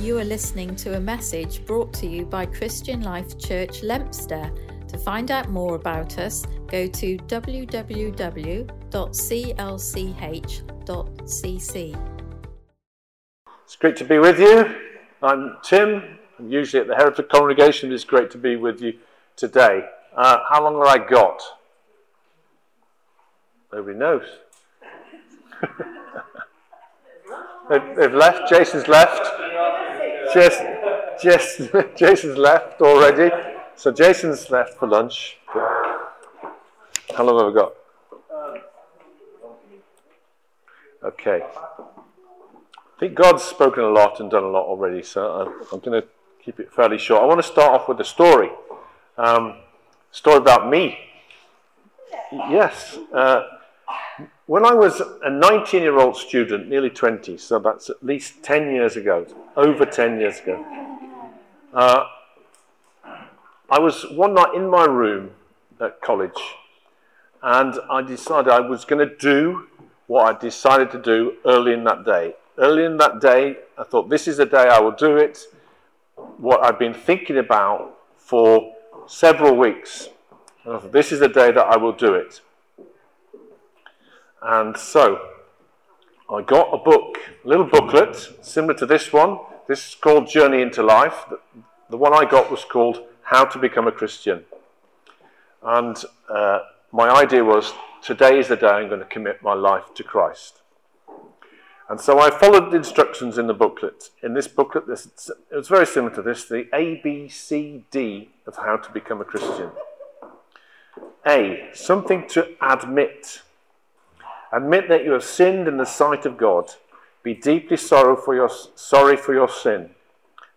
You are listening to a message brought to you by Christian Life Church Leominster. To find out more about us, go to www.clch.cc. It's great to be with you. I'm Tim. I'm usually at the Hereford congregation. It's great to be with you today. Uh, how long have I got? Nobody knows. they've, they've left. Jason's left. Jason, Jason, Jason's left already. So Jason's left for lunch. How long have we got? Okay. I think God's spoken a lot and done a lot already, so I'm going to keep it fairly short. I want to start off with a story. Um, story about me. Yes. Uh, when I was a 19 year old student, nearly 20, so that's at least 10 years ago, over 10 years ago, uh, I was one night in my room at college and I decided I was going to do what I decided to do early in that day. Early in that day, I thought, this is the day I will do it. What I've been thinking about for several weeks. Thought, this is the day that I will do it. And so, I got a book, a little booklet, similar to this one. This is called Journey into Life. The one I got was called How to Become a Christian. And uh, my idea was today is the day I'm going to commit my life to Christ. And so I followed the instructions in the booklet. In this booklet, this, it was very similar to this the A, B, C, D of how to become a Christian. A, something to admit. Admit that you have sinned in the sight of God. Be deeply sorrow for your, sorry for your sin.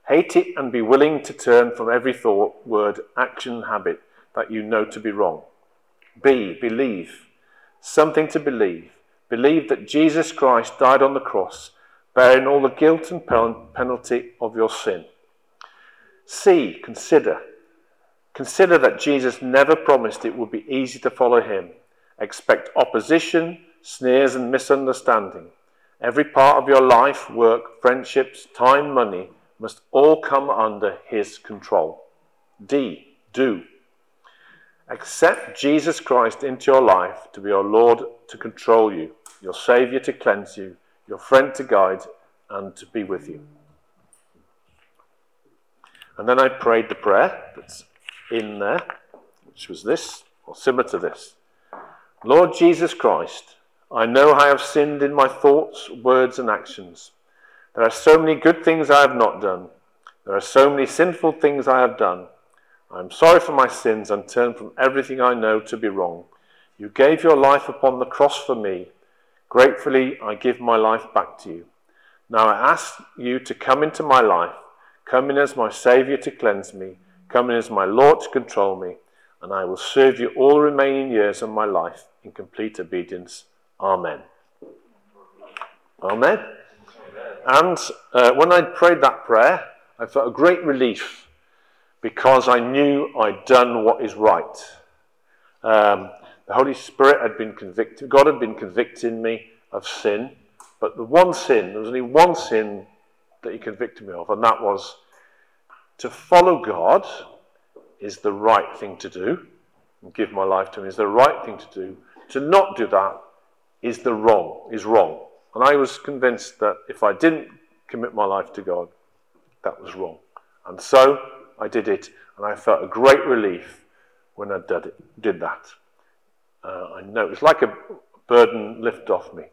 Hate it and be willing to turn from every thought, word, action, habit that you know to be wrong. B. Believe. Something to believe. Believe that Jesus Christ died on the cross, bearing all the guilt and penalty of your sin. C. Consider. Consider that Jesus never promised it would be easy to follow him. Expect opposition, sneers, and misunderstanding. Every part of your life, work, friendships, time, money must all come under his control. D. Do. Accept Jesus Christ into your life to be your Lord to control you, your Saviour to cleanse you, your friend to guide, and to be with you. And then I prayed the prayer that's in there, which was this, or similar to this Lord Jesus Christ, I know I have sinned in my thoughts, words, and actions. There are so many good things I have not done. There are so many sinful things I have done. I am sorry for my sins and turn from everything I know to be wrong. You gave your life upon the cross for me. Gratefully, I give my life back to you. Now I ask you to come into my life, come in as my Saviour to cleanse me, come in as my Lord to control me, and I will serve you all the remaining years of my life in complete obedience. Amen. Amen. And uh, when I prayed that prayer, I felt a great relief because I knew I'd done what is right. Um, the Holy Spirit had been convicted, God had been convicting me of sin, but the one sin, there was only one sin that He convicted me of, and that was to follow God is the right thing to do, and give my life to Him is the right thing to do. To not do that is the wrong, is wrong. And I was convinced that if I didn't commit my life to God, that was wrong. And so I did it, and I felt a great relief when I did, it, did that. Uh, I know it was like a burden lifted off me.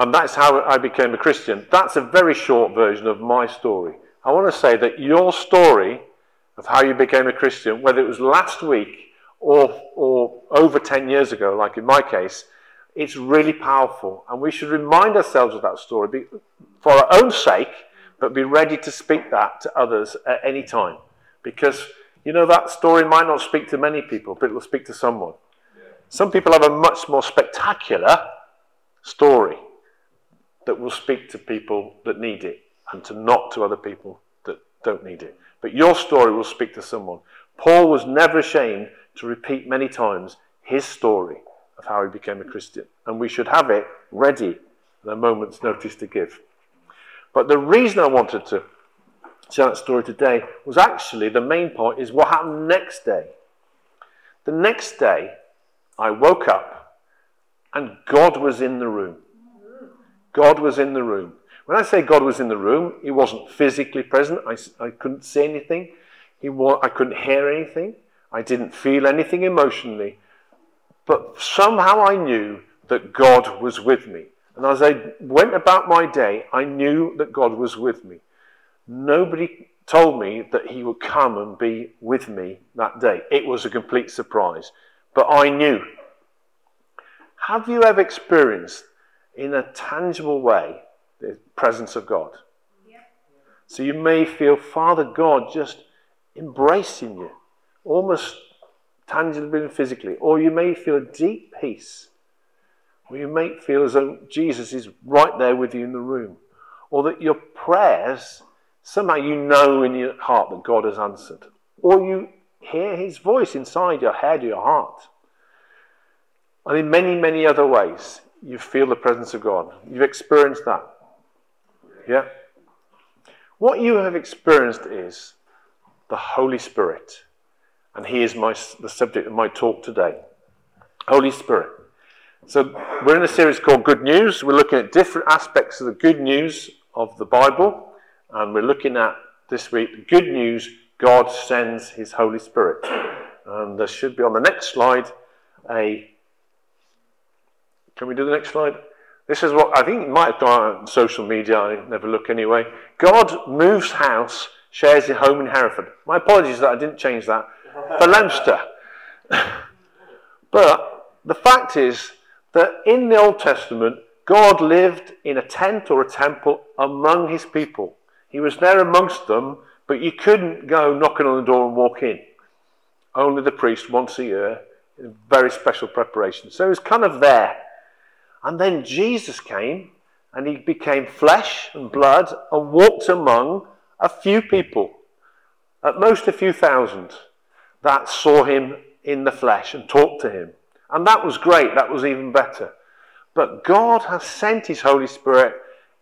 And that's how I became a Christian. That's a very short version of my story. I want to say that your story of how you became a Christian, whether it was last week or, or over 10 years ago, like in my case, it's really powerful. And we should remind ourselves of that story for our own sake but be ready to speak that to others at any time. Because, you know, that story might not speak to many people, but it will speak to someone. Some people have a much more spectacular story that will speak to people that need it and to not to other people don't need it. But your story will speak to someone. Paul was never ashamed to repeat many times his story of how he became a Christian. And we should have it ready at a moment's notice to give. But the reason I wanted to tell that story today was actually the main point is what happened next day. The next day, I woke up and God was in the room. God was in the room. When I say God was in the room, He wasn't physically present. I, I couldn't see anything. He wa- I couldn't hear anything. I didn't feel anything emotionally. But somehow I knew that God was with me. And as I went about my day, I knew that God was with me. Nobody told me that He would come and be with me that day. It was a complete surprise. But I knew. Have you ever experienced, in a tangible way, the presence of God? So you may feel Father God just embracing you, almost tangibly and physically, or you may feel a deep peace, or you may feel as though Jesus is right there with you in the room, or that your prayers, somehow you know in your heart that God has answered, or you hear his voice inside your head, your heart. And in many, many other ways, you feel the presence of God. You've experienced that. Yeah? What you have experienced is the Holy Spirit. And he is my, the subject of my talk today. Holy Spirit. So, we're in a series called Good News. We're looking at different aspects of the good news of the Bible. And we're looking at this week good news God sends his Holy Spirit. And there should be on the next slide a. Can we do the next slide? This is what I think might have gone on social media. I never look anyway. God moves house, shares his home in Hereford. My apologies that I didn't change that for Leominster. but the fact is that in the Old Testament, God lived in a tent or a temple among his people. He was there amongst them, but you couldn't go knocking on the door and walk in. Only the priest once a year, in very special preparation. So he was kind of there. And then Jesus came and he became flesh and blood and walked among a few people, at most a few thousand, that saw him in the flesh and talked to him. And that was great, that was even better. But God has sent his Holy Spirit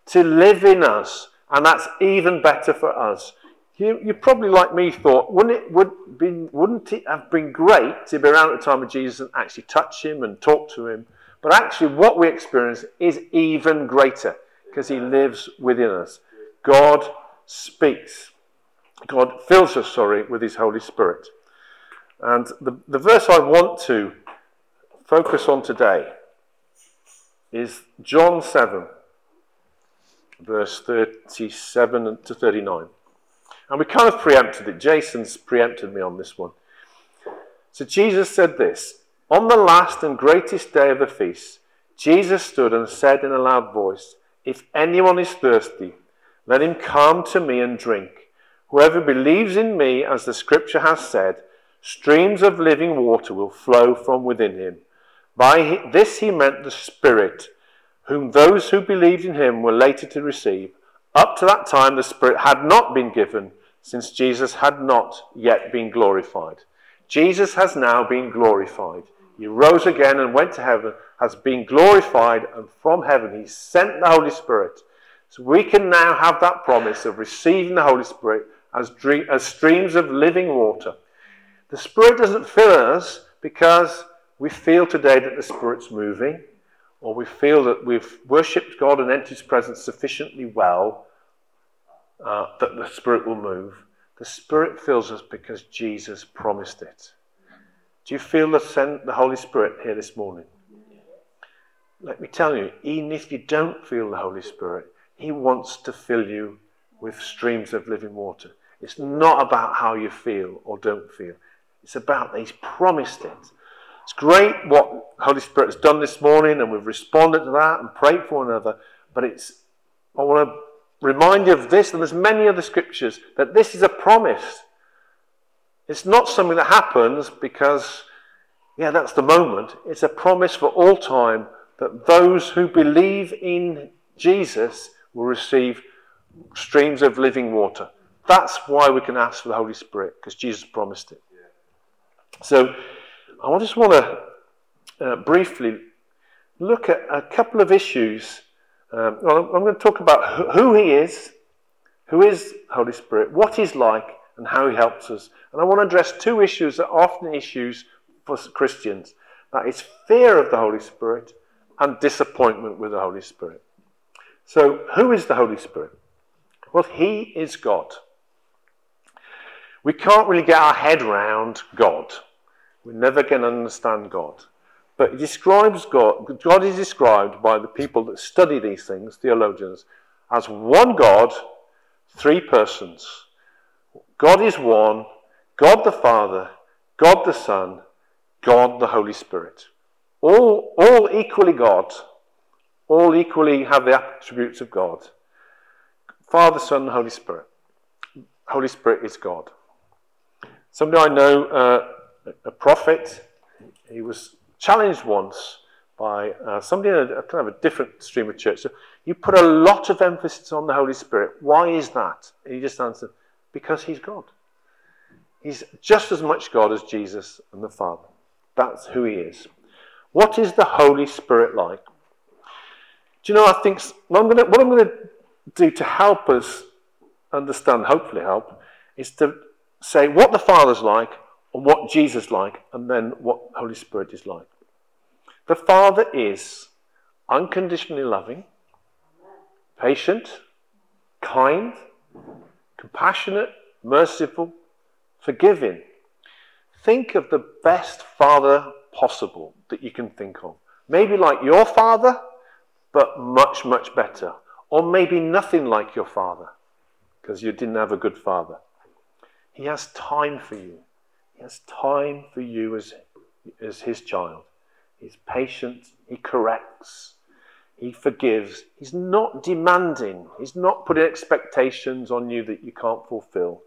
to live in us, and that's even better for us. You, you probably, like me, thought, wouldn't it, would be, wouldn't it have been great to be around at the time of Jesus and actually touch him and talk to him? But actually, what we experience is even greater because he lives within us. God speaks. God fills us, sorry, with his Holy Spirit. And the, the verse I want to focus on today is John 7, verse 37 to 39. And we kind of preempted it. Jason's preempted me on this one. So Jesus said this On the last and greatest day of the feast, Jesus stood and said in a loud voice, If anyone is thirsty, let him come to me and drink. Whoever believes in me, as the scripture has said, streams of living water will flow from within him. By this he meant the Spirit, whom those who believed in him were later to receive. Up to that time, the Spirit had not been given, since Jesus had not yet been glorified. Jesus has now been glorified. He rose again and went to heaven, has been glorified, and from heaven he sent the Holy Spirit. So we can now have that promise of receiving the Holy Spirit as, dream, as streams of living water. The Spirit doesn't fill us because we feel today that the Spirit's moving, or we feel that we've worshipped God and entered His presence sufficiently well uh, that the Spirit will move. The Spirit fills us because Jesus promised it. Do you feel the, send, the Holy Spirit here this morning? Let me tell you, even if you don't feel the Holy Spirit, He wants to fill you with streams of living water. It's not about how you feel or don't feel. It's about that He's promised it. It's great what Holy Spirit has done this morning, and we've responded to that and prayed for one another. But it's I want to remind you of this, and there's many other scriptures that this is a promise. It's not something that happens because, yeah, that's the moment. It's a promise for all time that those who believe in Jesus will receive streams of living water. That's why we can ask for the Holy Spirit, because Jesus promised it. So I just want to uh, briefly look at a couple of issues Um, well, I'm going to talk about who He is, who is Holy Spirit, what He's like, and how He helps us. And I want to address two issues that are often issues for Christians that is fear of the Holy Spirit and disappointment with the Holy Spirit. So, who is the Holy Spirit? Well, He is God. We can't really get our head round God. We're never going to understand God. But it describes God, God is described by the people that study these things, theologians, as one God, three persons. God is one, God the Father, God the Son, God the Holy Spirit. All, all equally God, all equally have the attributes of God. Father, Son, Holy Spirit. Holy Spirit is God. Somebody I know, uh, a prophet, he was challenged once by uh, somebody in a, a, kind of a different stream of church. So you put a lot of emphasis on the Holy Spirit. Why is that? And he just answered, because he's God. He's just as much God as Jesus and the Father. That's who he is. What is the Holy Spirit like? Do you know, I think what I'm going to, what I'm going to do to help us understand, hopefully help, is to say what the Father's like and what Jesus like, and then what Holy Spirit is like. The Father is unconditionally loving, patient, kind, compassionate, merciful, forgiving. Think of the best father possible that you can think of. Maybe like your father, but much, much better. Or maybe nothing like your father, because you didn't have a good father. He has time for you. He has time for you as, as his child. He's patient. He corrects. He forgives. He's not demanding. He's not putting expectations on you that you can't fulfill.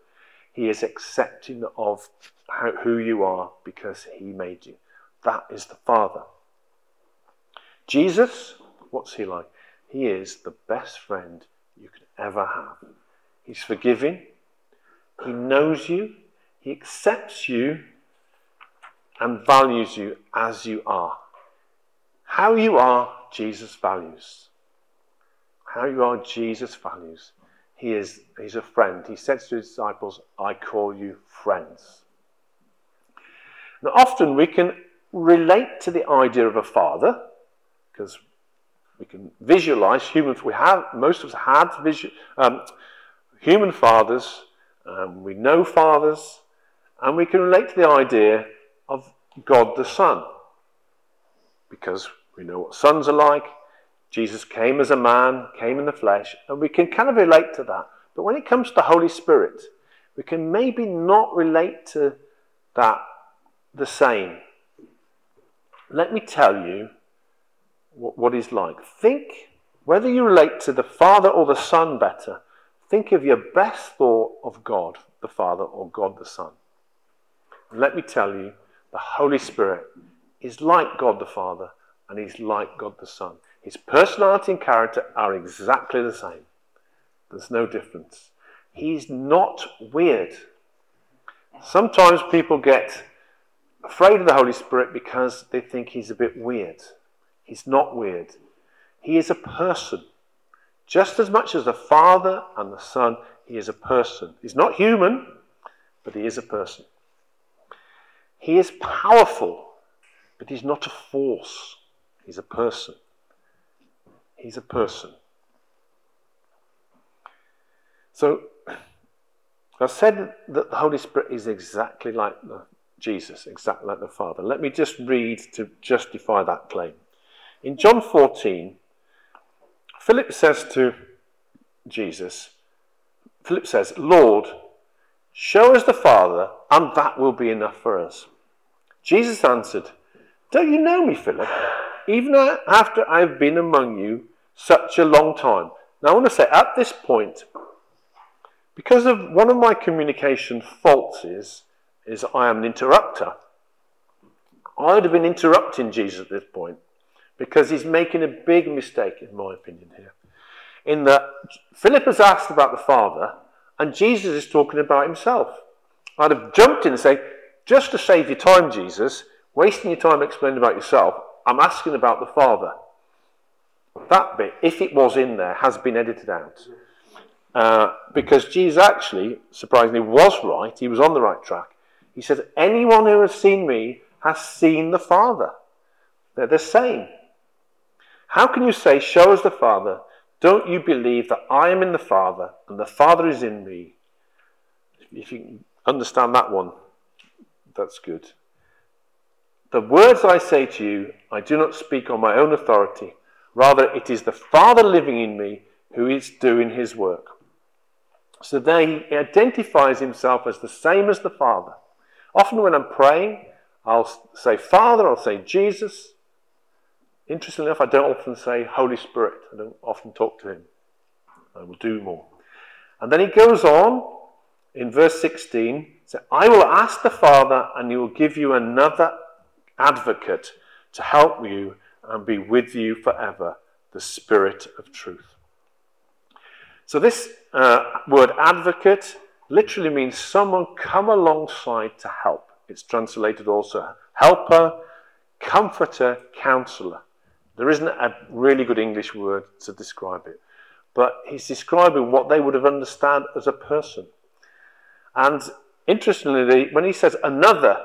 He is accepting of how, who you are because he made you. That is the Father. Jesus, what's he like? He is the best friend you could ever have. He's forgiving. He knows you. He accepts you and values you as you are. How you are, Jesus values. How you are, Jesus values. He is he's a friend. He says to his disciples, I call you friends. Now, often we can relate to the idea of a father, because we can visualize human. We have most of us had visu, um, human fathers. Um, we know fathers, and we can relate to the idea of God the Son, because we know what sons are like. Jesus came as a man, came in the flesh, and we can kind of relate to that. But when it comes to the Holy Spirit, we can maybe not relate to that the same. Let me tell you what, what he's like. Think, whether you relate to the Father or the Son better, think of your best thought of God the Father or God the Son. And let me tell you, the Holy Spirit is like God the Father and he's like God the Son. His personality and character are exactly the same. There's no difference. He's not weird. Sometimes people get afraid of the Holy Spirit because they think he's a bit weird. He's not weird. He is a person. Just as much as the Father and the Son, he is a person. He's not human, but he is a person. He is powerful, but he's not a force. He's a person. He's a person. So, I said that the Holy Spirit is exactly like Jesus, exactly like the Father. Let me just read to justify that claim. In John 14, Philip says to Jesus, Philip says, Lord, show us the Father, and that will be enough for us. Jesus answered, Don't you know me, Philip? Even after I've been among you such a long time. Now, I want to say at this point, because of one of my communication faults is, is I am an interrupter. I would have been interrupting Jesus at this point because he's making a big mistake, in my opinion, here. In that Philip has asked about the Father, and Jesus is talking about himself. I'd have jumped in and say, just to save your time, Jesus, wasting your time explaining about yourself, I'm asking about the Father. that bit, if it was in there, has been edited out. Uh, because Jesus actually, surprisingly, was right. He was on the right track. He says, Anyone who has seen me has seen the Father. They're the same. How can you say, Show us the Father? Don't you believe that I am in the Father and the Father is in me? If you understand that one, that's good. The words I say to you, I do not speak on my own authority. Rather, it is the Father living in me who is doing his work. So there he identifies himself as the same as the Father. Often when I'm praying, I'll say Father, I'll say Jesus. Interestingly enough, I don't often say Holy Spirit. I don't often talk to him. I will do more. And then he goes on in verse 16 say, I will ask the Father, and he will give you another advocate to help you and be with you forever, the Spirit of truth. So, this uh, word advocate literally means someone come alongside to help. It's translated also helper, comforter, counselor. There isn't a really good English word to describe it, but he's describing what they would have understood as a person. And interestingly, when he says another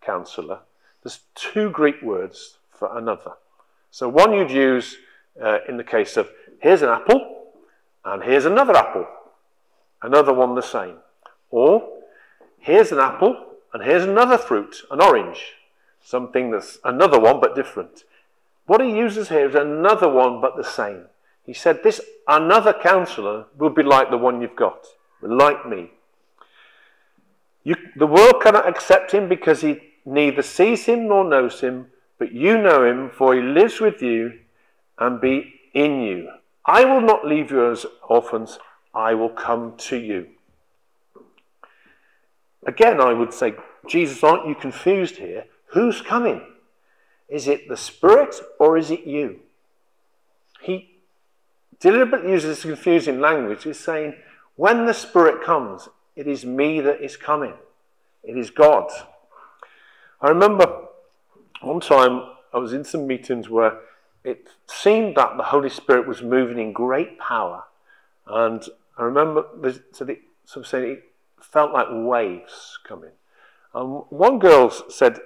counselor, there's two Greek words for another. So one you'd use uh, in the case of here's an apple and here's another apple, another one the same. Or here's an apple and here's another fruit, an orange, something that's another one but different. What he uses here is another one but the same. He said, This another counselor will be like the one you've got, like me. You, the world cannot accept him because he neither sees him nor knows him, but you know him, for he lives with you and be in you. I will not leave you as orphans, I will come to you. Again, I would say, Jesus, aren't you confused here? Who's coming? Is it the Spirit or is it you? He deliberately uses confusing language. He's saying, when the Spirit comes, it is me that is coming. It is God. I remember one time I was in some meetings where it seemed that the Holy Spirit was moving in great power. And I remember so the, some saying it felt like waves coming. And one girl said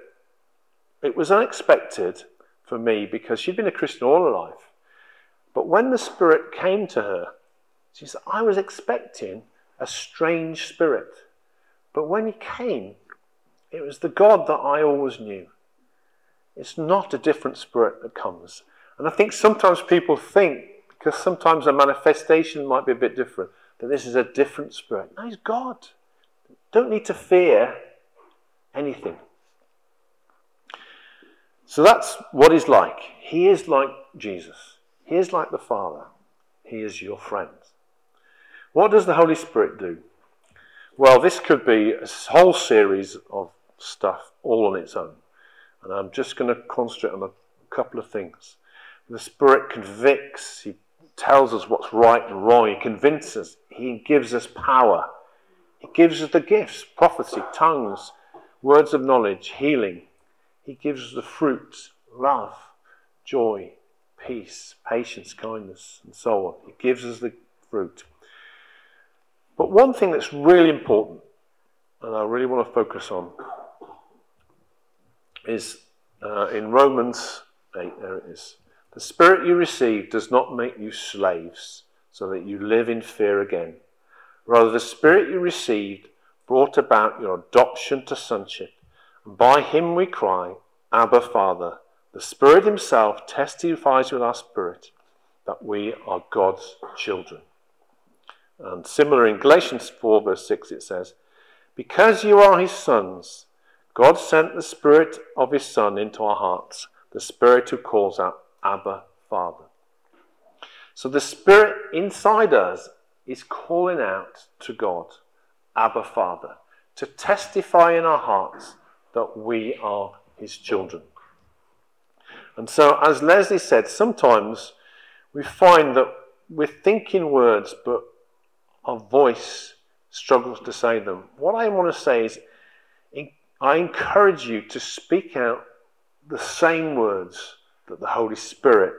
it was unexpected for me because she'd been a Christian all her life. But when the Spirit came to her, she said, I was expecting a strange spirit. But when he came, it was the God that I always knew. It's not a different spirit that comes. And I think sometimes people think, because sometimes a manifestation might be a bit different, that this is a different spirit. No, he's God. Don't need to fear anything. So that's what he's like. He is like Jesus. He is like the Father. He is your friend. What does the Holy Spirit do? Well, this could be a whole series of stuff all on its own. And I'm just going to concentrate on a couple of things. The Spirit convicts, He tells us what's right and wrong, He convinces, He gives us power, He gives us the gifts prophecy, tongues, words of knowledge, healing. He gives us the fruits love, joy, peace, patience, kindness, and so on. He gives us the fruit. But one thing that's really important, and I really want to focus on, is uh, in Romans 8, there it is. The Spirit you received does not make you slaves so that you live in fear again. Rather, the Spirit you received brought about your adoption to sonship. And by him we cry, Abba, Father. The Spirit Himself testifies with our spirit that we are God's children. And similar in Galatians 4, verse 6, it says, Because you are His sons, God sent the Spirit of His Son into our hearts, the Spirit who calls out, Abba, Father. So the Spirit inside us is calling out to God, Abba, Father, to testify in our hearts that we are His children. And so, as Leslie said, sometimes we find that we're thinking words, but our voice struggles to say them. What I want to say is, I encourage you to speak out the same words that the Holy Spirit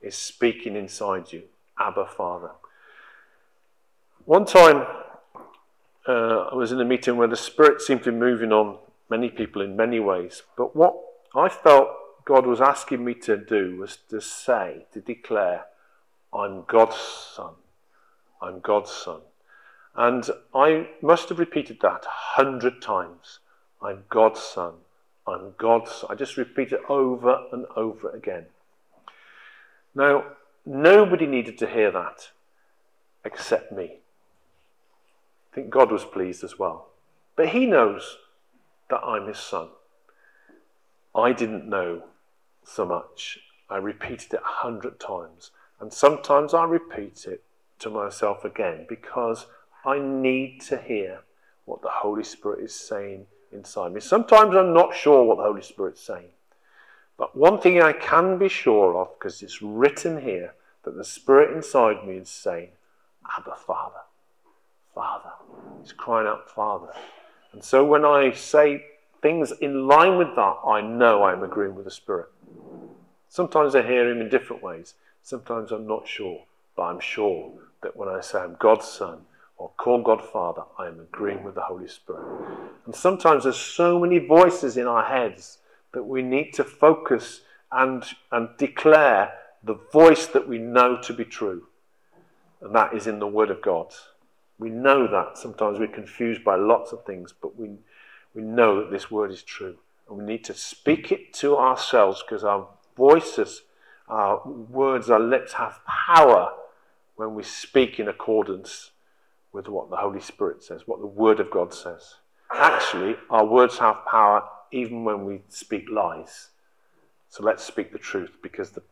is speaking inside you. Abba, Father. One time, uh, I was in a meeting where the Spirit seemed to be moving on many people in many ways. But what I felt God was asking me to do was to say, to declare, I'm God's son. I'm God's son. And I must have repeated that a hundred times. I'm God's son. I'm God's son. I just repeat it over and over again. Now, nobody needed to hear that except me. I think God was pleased as well. But He knows that I'm His son. I didn't know so much. I repeated it a hundred times. And sometimes I repeat it to myself again because I need to hear what the Holy Spirit is saying inside me. Sometimes I'm not sure what the Holy Spirit's saying. But one thing I can be sure of, because it's written here, that the Spirit inside me is saying, Abba, Father. Father. He's crying out, Father. And so when I say things in line with that, I know I'm agreeing with the Spirit. Sometimes I hear Him in different ways. Sometimes I'm not sure. But I'm sure that when I say I'm God's Son or call God Father, I am agreeing with the Holy Spirit. And sometimes there's so many voices in our heads that we need to focus and, and declare the voice that we know to be true. And that is in the Word of God. We know that. Sometimes we're confused by lots of things, but we, we know that this Word is true. And we need to speak it to ourselves because our voices, our words, our lips have power when we speak in accordance with what the Holy Spirit says, what the Word of God says. Actually, our words have power even when we speak lies. So let's speak the truth because the,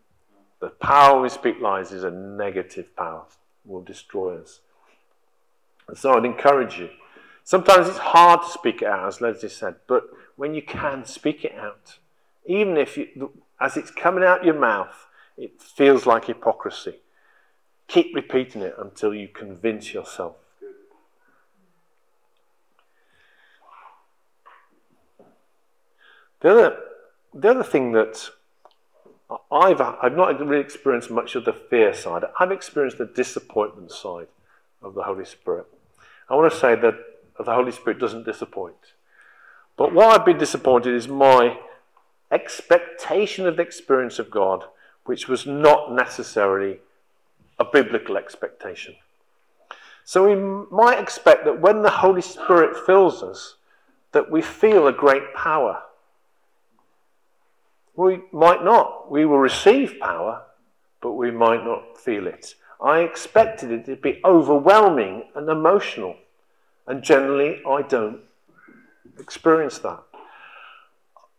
the power we speak lies is a negative power, it will destroy us. And so I'd encourage you. Sometimes it's hard to speak it out, as Leslie said, but when you can, speak it out. Even if you, as it's coming out your mouth, it feels like hypocrisy. Keep repeating it until you convince yourself. The other, the other thing that I've, I've not really experienced much of the fear side, I've experienced the disappointment side of the Holy Spirit. I want to say that the Holy Spirit doesn't disappoint. But what I've been disappointed is my expectation of the experience of God, which was not necessarily a biblical expectation. So we might expect that when the Holy Spirit fills us, that we feel a great power. We might not. We will receive power, but we might not feel it. I expected it to be overwhelming and emotional, and generally I don't experience that.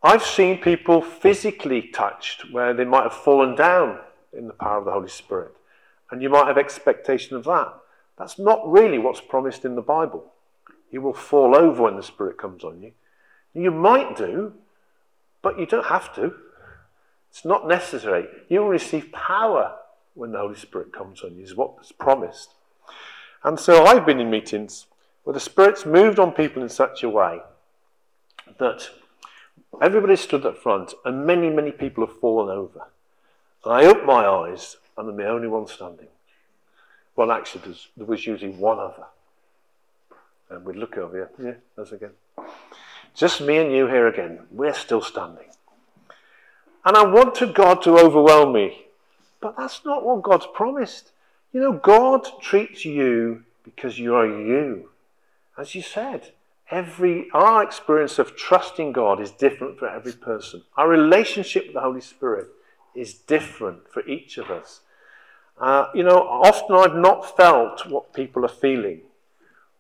I've seen people physically touched where they might have fallen down in the power of the Holy Spirit, and you might have expectation of that. That's not really what's promised in the Bible. You will fall over when the Spirit comes on you. You might do, but you don't have to. It's not necessary. You will receive power when the Holy Spirit comes on you, is what was promised. And so I've been in meetings where the Spirit's moved on people in such a way that everybody stood up front and many, many people have fallen over. And I opened my eyes and I'm the only one standing. Well, actually, there was usually one other. And we'd look over here. Yeah, there's again. Just me and you here again. We're still standing. And I wanted God to overwhelm me. But that's not what God's promised. You know, God treats you because you are you. As you said, every our experience of trusting God is different for every person. Our relationship with the Holy Spirit is different for each of us. Uh, you know, often I've not felt what people are feeling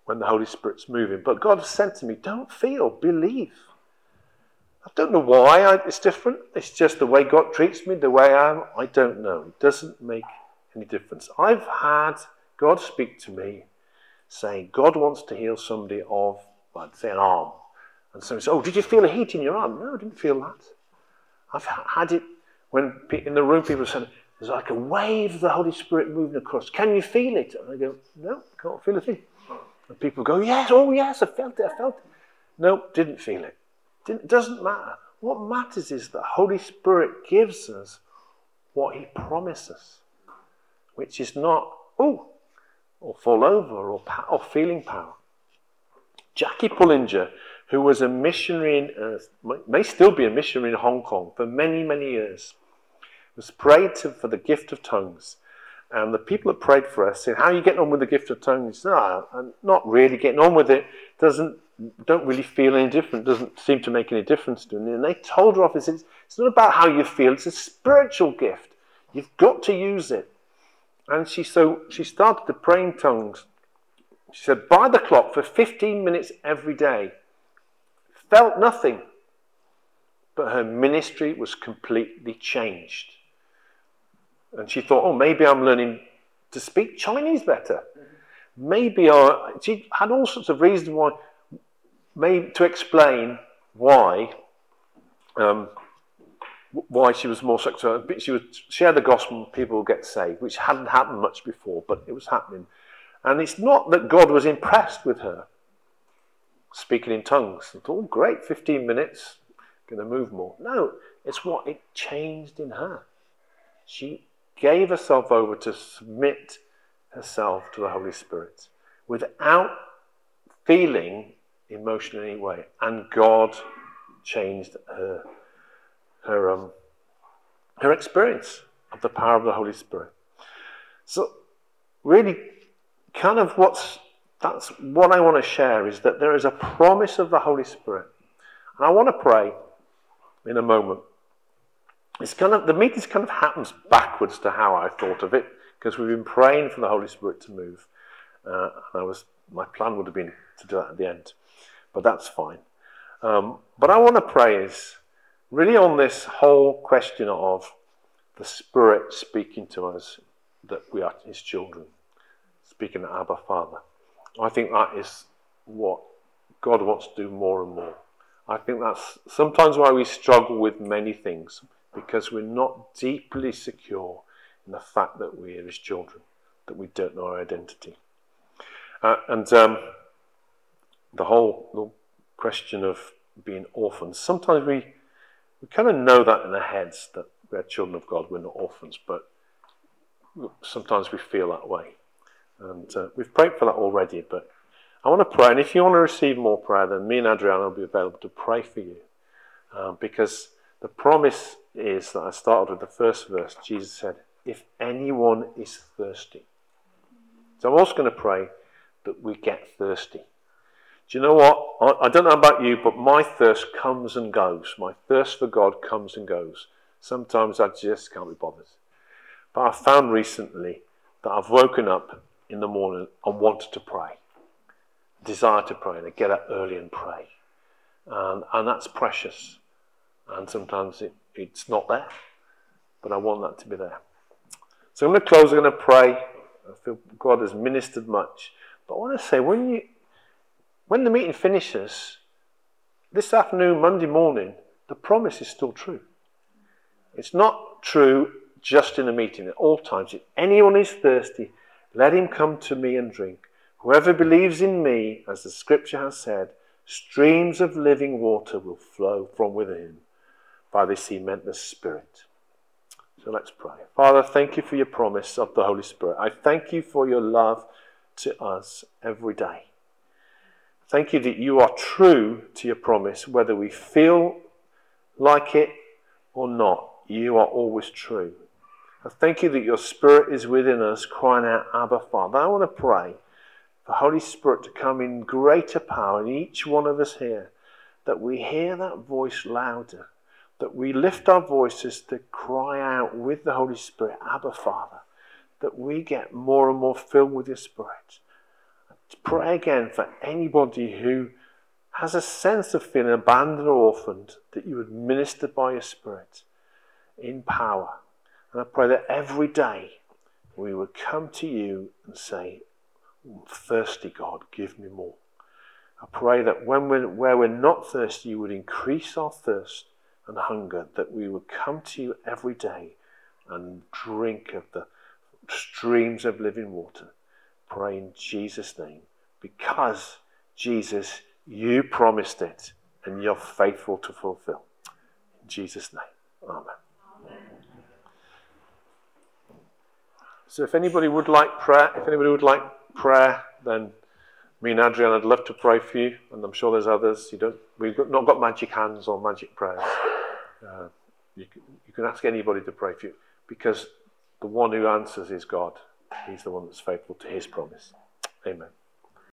when the Holy Spirit's moving, but God has said to me, "Don't feel, believe." I don't know why I, it's different. It's just the way God treats me, the way I am. I don't know. It doesn't make any difference. I've had God speak to me saying God wants to heal somebody of, well, say, an arm. And so he said, Oh, did you feel a heat in your arm? No, I didn't feel that. I've had it when in the room people said, There's like a wave of the Holy Spirit moving across. Can you feel it? And I go, No, can't feel a thing. And people go, Yes, oh, yes, I felt it, I felt it. No, didn't feel it. It doesn't matter. What matters is that Holy Spirit gives us what He promises, which is not, oh, or fall over or, or feeling power. Jackie Pullinger, who was a missionary in, uh, may still be a missionary in Hong Kong for many, many years, was prayed to, for the gift of tongues. And the people that prayed for us said, How are you getting on with the gift of tongues? I'm not really getting on with it. Doesn't don't really feel any different, doesn't seem to make any difference to me. And they told her off and said, It's not about how you feel, it's a spiritual gift. You've got to use it. And she so she started to pray in tongues. She said, by the clock for 15 minutes every day. Felt nothing. But her ministry was completely changed. And she thought, oh, maybe I'm learning to speak Chinese better. Maybe I, she had all sorts of reasons why, maybe to explain why um, why she was more successful. She would share the gospel people would get saved, which hadn't happened much before, but it was happening. And it's not that God was impressed with her speaking in tongues. It's all great, 15 minutes, going to move more. No, it's what it changed in her. She gave herself over to submit herself to the Holy Spirit without feeling emotion in any way. And God changed her her, um, her experience of the power of the Holy Spirit. So, really, kind of what's that's what I want to share is that there is a promise of the Holy Spirit. And I want to pray in a moment. It's kind of the meeting kind of happens backwards to how I thought of it because we've been praying for the Holy Spirit to move. Uh, and I was my plan would have been to do that at the end, but that's fine. Um, but I want to pray is really on this whole question of the Spirit speaking to us that we are His children, speaking to Abba Father. I think that is what God wants to do more and more. I think that's sometimes why we struggle with many things because we're not deeply secure in the fact that we're His children, that we don't know our identity. Uh, and um, the whole the question of being orphans, sometimes we we kind of know that in our heads that we're children of God, we're not orphans, but sometimes we feel that way. And uh, we've prayed for that already, but I want to pray. And if you want to receive more prayer, then me and Adriana will be available to pray for you. Um, because the promise is that I started with the first verse. Jesus said, If anyone is thirsty. So I'm also going to pray that we get thirsty. Do you know what? I, I don't know about you, but my thirst comes and goes. My thirst for God comes and goes. Sometimes I just can't be bothered. But I found recently that I've woken up in the morning and wanted to pray, desire to pray, and I get up early and pray. And, and that's precious. And sometimes it, it's not there, but I want that to be there. So I'm going to close, I'm going to pray. I feel God has ministered much. But I want to say, when you, when the meeting finishes, this afternoon, Monday morning, the promise is still true. It's not true just in a meeting, at all times. If anyone is thirsty, let him come to me and drink. Whoever believes in me, as the scripture has said, streams of living water will flow from within. By this he meant the Spirit. So let's pray. Father, thank you for your promise of the Holy Spirit. I thank you for your love to us every day. Thank you that you are true to your promise, whether we feel like it or not. You are always true. I thank you that your Spirit is within us, crying out, Abba, Father. I want to pray for Holy Spirit to come in greater power in each one of us here, that we hear that voice louder, that we lift our voices to cry out with the Holy Spirit, Abba, Father, that we get more and more filled with your Spirit to pray again for anybody who has a sense of feeling abandoned or orphaned, that you would minister by your Spirit in power. And I pray that every day we would come to you and say, Thirsty God, give me more. I pray that when we're, where we're not thirsty, you would increase our thirst and hunger, that we would come to you every day and drink of the streams of living water pray in Jesus' name because Jesus, you promised it and you're faithful to fulfill. In Jesus' name, Amen. So if anybody would like prayer, if anybody would like prayer, then me and Adrian, I'd love to pray for you, and I'm sure there's others. You don't, we've not got magic hands or magic prayers. Uh, you, can, you can ask anybody to pray for you because the one who answers is God. He's the one that's faithful to his promise. Amen.